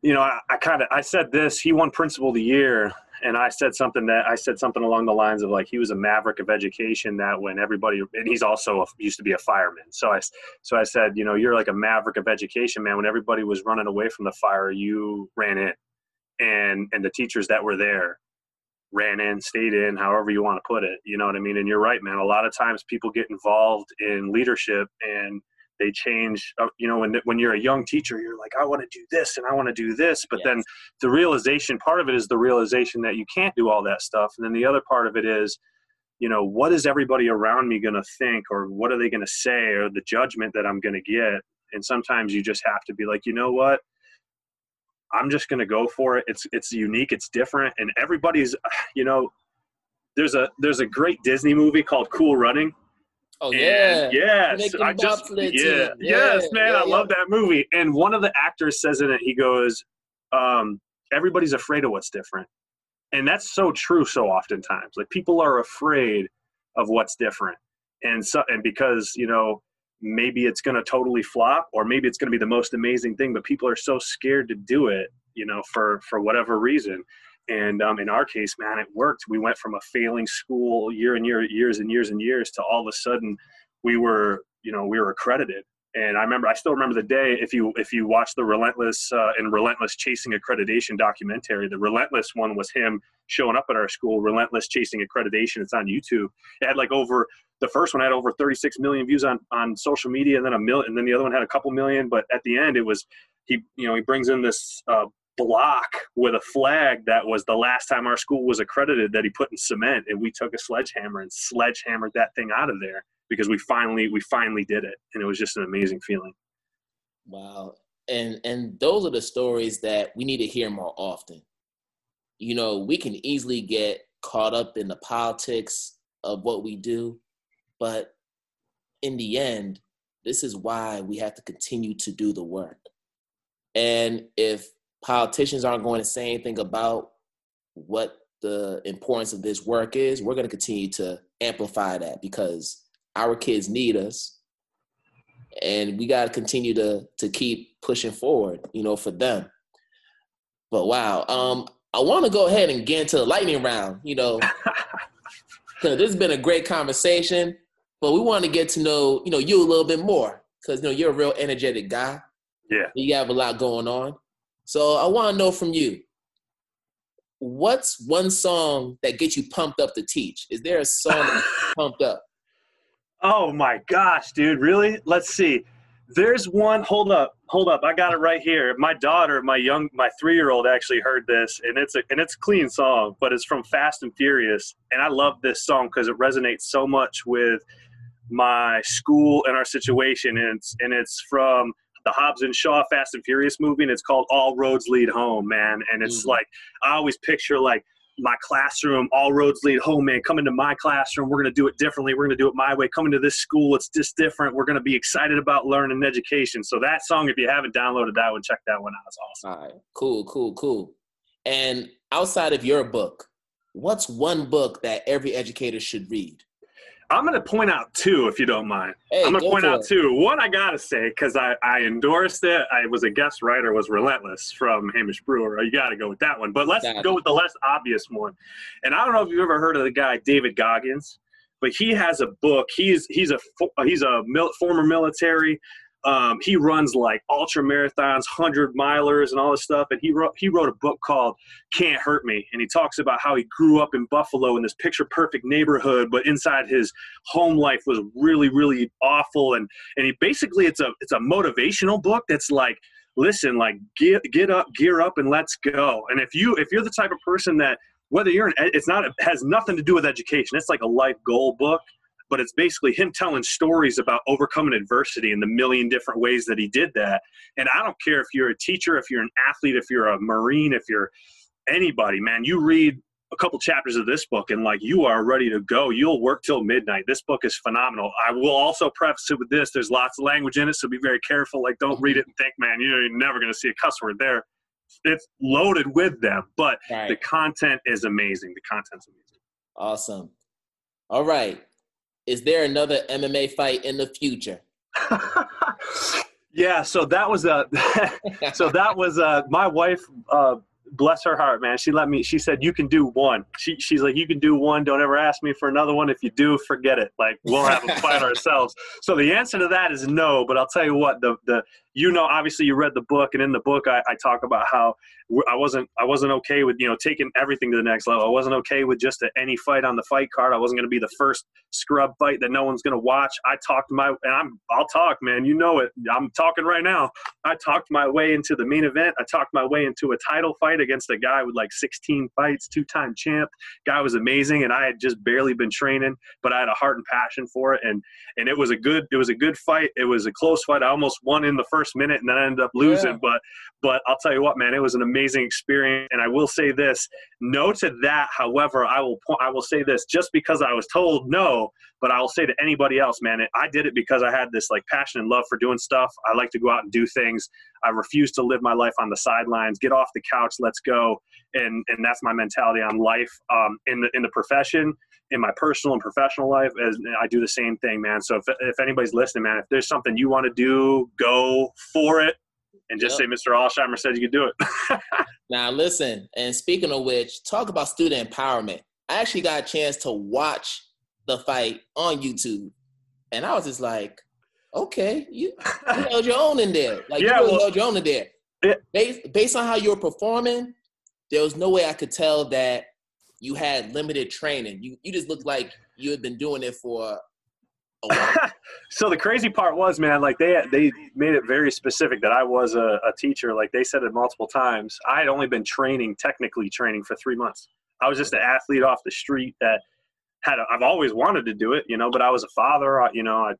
you know, I, I kind of I said this. He won Principal of the Year, and I said something that I said something along the lines of like he was a maverick of education. That when everybody and he's also a, used to be a fireman. So I so I said, you know, you're like a maverick of education, man. When everybody was running away from the fire, you ran in, and and the teachers that were there ran in, stayed in, however you want to put it. You know what I mean? And you're right, man. A lot of times people get involved in leadership and they change uh, you know when, when you're a young teacher you're like i want to do this and i want to do this but yes. then the realization part of it is the realization that you can't do all that stuff and then the other part of it is you know what is everybody around me going to think or what are they going to say or the judgment that i'm going to get? And sometimes you just have to be like you know what? I'm just going to go for it. It's it's unique it's different and everybody's [sighs] you know there's a there's a great disney movie called cool running Oh yeah, yes, I just yeah, yeah, yes, man, yeah, I yeah. love that movie. And one of the actors says in it, he goes, um, "Everybody's afraid of what's different," and that's so true. So oftentimes, like people are afraid of what's different, and so and because you know maybe it's going to totally flop, or maybe it's going to be the most amazing thing, but people are so scared to do it, you know, for for whatever reason. And um, in our case, man, it worked. We went from a failing school year and year, years and years and years to all of a sudden we were, you know, we were accredited. And I remember, I still remember the day. If you if you watch the Relentless uh, and Relentless Chasing Accreditation documentary, the Relentless one was him showing up at our school. Relentless Chasing Accreditation. It's on YouTube. It had like over the first one had over 36 million views on on social media, and then a million, and then the other one had a couple million. But at the end, it was he you know he brings in this uh, block with a flag that was the last time our school was accredited that he put in cement and we took a sledgehammer and sledgehammered that thing out of there because we finally we finally did it and it was just an amazing feeling. Wow. And and those are the stories that we need to hear more often. You know we can easily get caught up in the politics of what we do but in the end this is why we have to continue to do the work. And if politicians aren't going to say anything about what the importance of this work is, we're going to continue to amplify that because our kids need us and we got to continue to to keep pushing forward, you know, for them. But wow, um I want to go ahead and get into the lightning round, you know. [laughs] Cuz this has been a great conversation, but we want to get to know, you know, you a little bit more cuz you know, you're a real energetic guy. Yeah. You have a lot going on. So I want to know from you, what's one song that gets you pumped up to teach? Is there a song [laughs] pumped up? Oh my gosh, dude! Really? Let's see. There's one. Hold up, hold up. I got it right here. My daughter, my young, my three-year-old, actually heard this, and it's a and it's a clean song, but it's from Fast and Furious, and I love this song because it resonates so much with my school and our situation, and it's and it's from the Hobbs and Shaw Fast and Furious movie, and it's called All Roads Lead Home, man. And it's mm like I always picture like my classroom, all roads lead home, man. Come into my classroom. We're going to do it differently. We're going to do it my way. Coming to this school, it's just different. We're going to be excited about learning and education. So that song, if you haven't downloaded that one, check that one out. It's awesome. All right. Cool, cool, cool. And outside of your book, what's one book that every educator should read? I'm going to point out two, if you don't mind. Hey, I'm going to point out it. two. One, I got to say, because I, I endorsed it. I was a guest writer, was Relentless from Hamish Brewer. You got to go with that one. But let's go with the less obvious one. And I don't know if you've ever heard of the guy David Goggins, but he has a book. He's he's a he's a mil- former military. Um, he runs like ultra marathons, hundred milers, and all this stuff. And he wrote he wrote a book called "Can't Hurt Me," and he talks about how he grew up in Buffalo in this picture perfect neighborhood, but inside his home life was really really awful. And and he basically it's a it's a motivational book that's like listen like get get up gear up and let's go and if you if you're the type of person that whether you're an it's not it has nothing to do with education it's like a life goal book but it's basically him telling stories about overcoming adversity and the million different ways that he did that. And i don't care if you're a teacher if you're an athlete if you're a marine if you're anybody man you read a couple chapters of this book and like you are ready to go. You'll work till midnight. This book is phenomenal. I will also preface it with this. There's lots of language in it so be very careful. Like don't read it and think man you're never going to see a cuss word there. It's loaded with them but Right. the content is amazing. The content's amazing. Awesome. All right. Is there another MMA fight in the future? [laughs] yeah so that was a [laughs] so that was uh my wife uh bless her heart man. She let me she said you can do one. She, she's like you can do one. Don't ever ask me for another one. If you do forget it. Like we'll have a fight [laughs] ourselves. So the answer to that is no but i'll tell you what the the you know obviously you read the book and in the book i, I talk about how i wasn't i wasn't okay with you know taking everything to the next level i wasn't okay with just a, any fight on the fight card i wasn't going to be the first scrub fight that no one's going to watch i talked my and i'm i'll talk man you know it i'm talking right now I talked my way into the main event. I talked my way into a title fight against a guy with like 16 fights, two-time champ. Guy was amazing, and I had just barely been training, but I had a heart and passion for it, and and it was a good it was a good fight. It was a close fight. I almost won in the first minute, and then I ended up losing. Yeah. But but I'll tell you what, man, it was an amazing experience, and I will say this: no to that. However, I will po- I will say this: just because I was told no, but I'll say to anybody else, man, I did it because I had this like passion and love for doing stuff. I like to go out and do things. I refuse to live my life on the sidelines. Get off the couch, let's go. And and that's my mentality on life. Um, in the in the profession, in my personal and professional life, as I do the same thing, man. So if if anybody's listening, man, if there's something you want to do, go for it. And just Yep. say, Mr. Alsheimer said you could do it. [laughs] Now, listen, and speaking of which, talk about student empowerment. I actually got a chance to watch the fight on YouTube, and I was just like, okay, you, you [laughs] held your own in there. Like, Yeah, you really well- held your own in there. Yeah. Based, based on how you were performing, there was no way I could tell that you had limited training. You, you just looked like you had been doing it for. [laughs] so the crazy part was, man, like they they made it very specific that I was a, a teacher. Like they said it multiple times. I had only been training, technically training, for three months. I was just an athlete off the street that had. A, I've always wanted to do it, you know, but I was a father. You know, I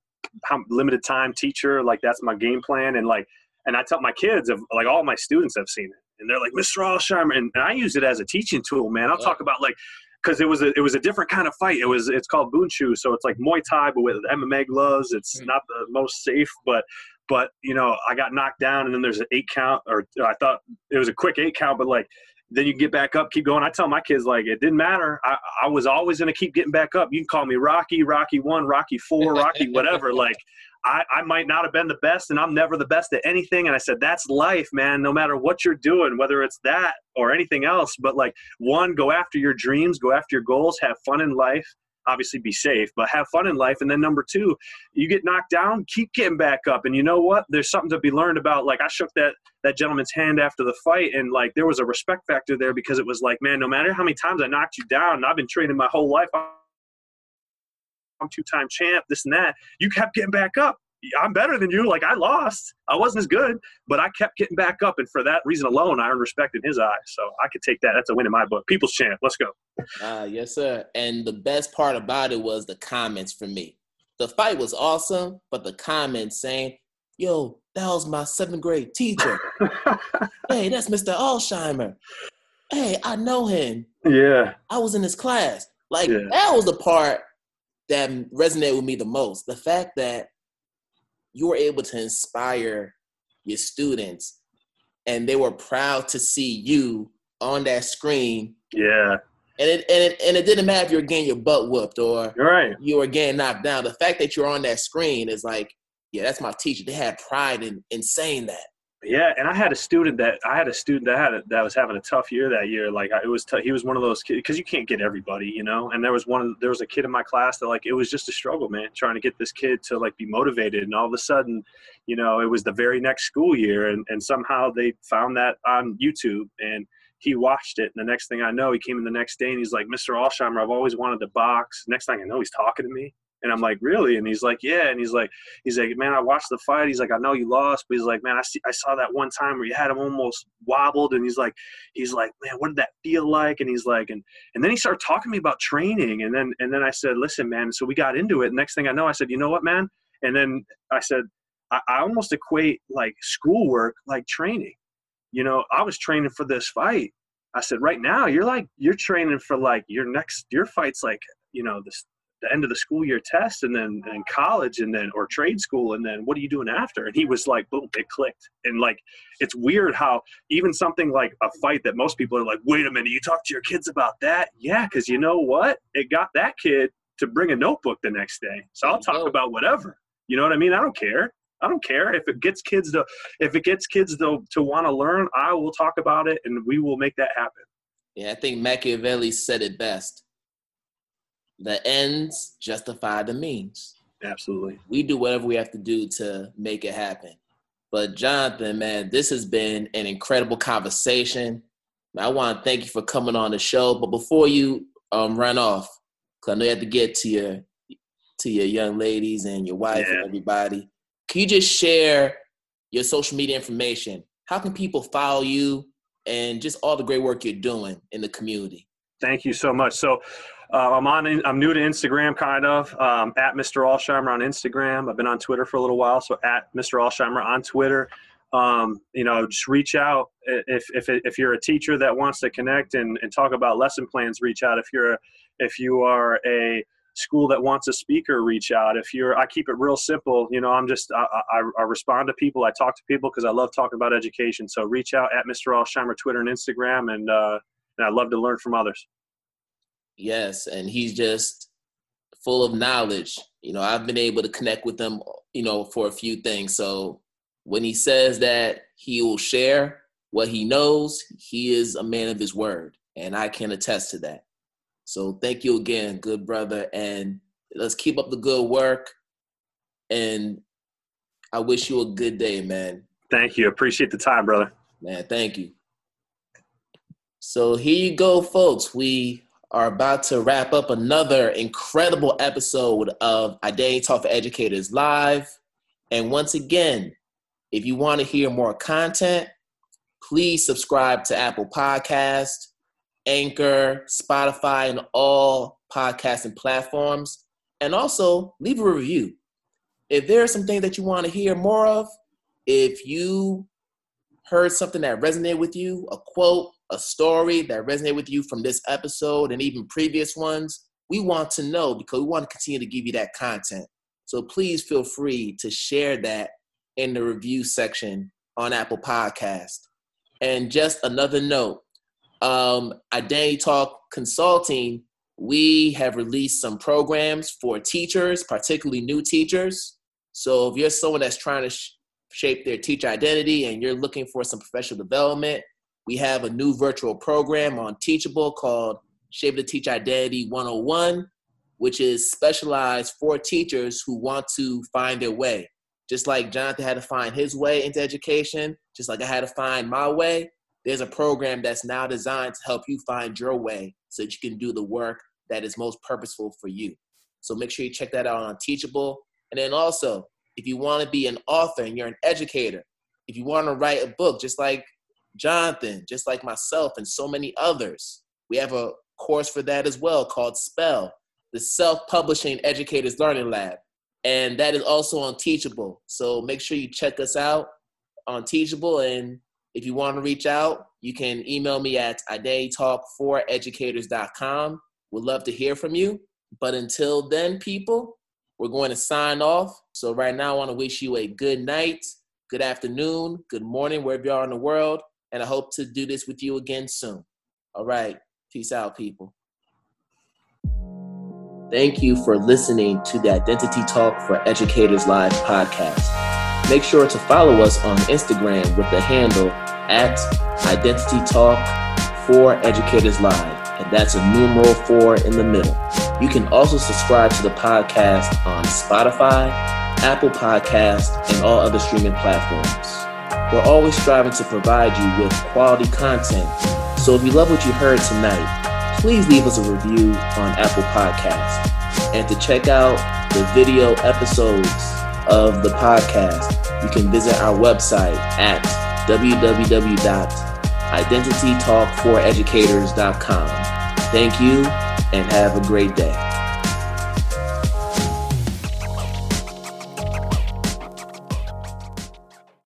how- limited time teacher. Like that's my game plan, and like, and I tell my kids, of like all my students have seen it, and they're like, Mr. Alsheimer, and, and I use it as a teaching tool, man. I'll Yeah. talk about like because it was a it was a different kind of fight. It was it's called Bunchu, so it's like Muay Thai but with MMA gloves. It's Mm. not the most safe, but but you know I got knocked down and then there's an eight count, or I thought it was a quick eight count, but like then you get back up, keep going. I tell my kids like it didn't matter. I, I was always gonna keep getting back up. You can call me Rocky, Rocky one, Rocky four, Rocky whatever. like I, I might not have been the best and I'm never the best at anything. And I said, that's life, man, no matter what you're doing, whether it's that or anything else. But like, one, go after your dreams, go after your goals, have fun in life. Obviously, be safe, but have fun in life. And then number two, you get knocked down, keep getting back up. And you know what? There's something to be learned about. Like I shook that that gentleman's hand after the fight, and like there was a respect factor there because it was like, man, no matter how many times I knocked you down, I've been training my whole life. I'm two-time champ, this and that. You kept getting back up. I'm better than you. Like I lost. I wasn't as good, but I kept getting back up, and for that reason alone, I earned respect in his eyes. So I could take that. That's a win in my book. People's champ. Let's go. Ah, yes, sir. And the best part about it was the comments from me. The fight was awesome, but the comments saying, "Yo, that was my seventh grade teacher. [laughs] hey, that's Mr. Alsheimer. Hey, I know him. yeah. I was in his class." Like Yeah. that was the part that resonated with me the most. The fact that you were able to inspire your students, and they were proud to see you on that screen Yeah. And it, and it and it didn't matter if you were getting your butt whooped or right. you were getting knocked down. The fact that you're on that screen is like, yeah, that's my teacher. They had pride in in saying that. Yeah, and I had a student that I had a student that had a, that was having a tough year that year. Like I, it was, t- he was one of those kids because you can't get everybody, you know. And there was one, there was a kid in my class that like it was just a struggle, man, trying to get this kid to like be motivated. And all of a sudden, you know, it was the very next school year, and and somehow they found that on YouTube, and he watched it. And the next thing I know, he came in the next day and he's like, "Mr. Alsheimer, I've always wanted to box." Next thing I know, he's talking to me. And I'm like, really? And he's like, yeah. And he's like, he's like, man, I watched the fight. He's like, I know you lost, but he's like, man, I see, I saw that one time where you had him almost wobbled. And he's like, he's like, man, what did that feel like? And he's like, and and then he started talking to me about training. And then and then I said, listen, man. So we got into it. Next thing I know, I said, you know what, man? And then I said, I, I almost equate like schoolwork like training. You know, I was training for this fight. I said, right now, you're like, you're training for like your next, your fight's like, you know, this the end of the school year test and then and college and then or trade school and then what are you doing after? And he was like boom it clicked. And like it's weird how even something like a fight that most people are like wait a minute you talk to your kids about that? Yeah because you know what? It got that kid to bring a notebook the next day. So i'll talk about whatever. You know what i mean? I don't care. I don't care. If it gets kids to if it gets kids to to want to learn. I will talk about it, and we will make that happen. Yeah, I think Machiavelli said it best the ends justify the means. Absolutely. We do whatever we have to do to make it happen. But Jonathan, man, this has been an incredible conversation. I want to thank you for coming on the show. But before you um, run off, because I know you have to get to your to your young ladies and your wife yeah. and everybody, can you just share your social media information? How can people follow you and just all the great work you're doing in the community? Thank you so much. So uh, I'm on. I'm new to Instagram, kind of um, at Mr. Alsheimer on Instagram. I've been on Twitter for a little while, so at Mr. Alsheimer on Twitter. Um, you know, just reach out if if if you're a teacher that wants to connect and, and talk about lesson plans. Reach out if you're a, if you are a school that wants a speaker reach out if you're i keep it real simple you know i'm just i, I, I respond to people i talk to people because i love talking about education so reach out at mr alsheimer twitter and instagram and uh, and i love to learn from others Yes, and he's just full of knowledge. You know, I've been able to connect with him, you know, for a few things. So when he says that he will share what he knows, he is a man of his word, and I can attest to that. So thank you again, good brother, and let's keep up the good work. And I wish you a good day, man. Thank you. Appreciate the time, brother. Man, thank you. So here you go, folks. We are about to wrap up another incredible episode of Identity Talk for Educators Live. And once again, if you want to hear more content, please subscribe to Apple Podcast, Anchor, Spotify, and all podcasting platforms. And also leave a review. If there are some things that you want to hear more of, if you heard something that resonated with you, a quote, a story that resonated with you from this episode and even previous ones, we want to know because we want to continue to give you that content. So please feel free to share that in the review section on Apple Podcast. And just another note, um, Identity Talk Consulting, we have released some programs for teachers, particularly new teachers. So if you're someone that's trying to sh- shape their teacher identity and you're looking for some professional development, we have a new virtual program on Teachable called Shape the Teach Identity 101, which is specialized for teachers who want to find their way. Just like Jonathan had to find his way into education, just like I had to find my way, there's a program that's now designed to help you find your way so that you can do the work that is most purposeful for you. So make sure you check that out on Teachable. And then also, if you want to be an author and you're an educator, if you want to write a book, just like Jonathan, just like myself and so many others. We have a course for that as well called SPELL, the Self Publishing Educators Learning Lab. And that is also on Teachable. So make sure you check us out on Teachable. And if you want to reach out, you can email me at identitytalk4educators.com. We'd love to hear from you. But until then, people, we're going to sign off. So right now, I want to wish you a good night, good afternoon, good morning, wherever you are in the world and I hope to do this with you again soon. All right. Peace out, people. Thank you for listening to the Identity Talk for Educators Live podcast. Make sure to follow us on Instagram with the handle at Identity Talk for Educators Live, and that's a numeral four in the middle. You can also subscribe to the podcast on Spotify, Apple Podcast, and all other streaming platforms. We're always striving to provide you with quality content. So if you love what you heard tonight, please leave us a review on Apple Podcasts. And to check out the video episodes of the podcast, you can visit our website at www.identitytalk4educators.com. Thank you and have a great day.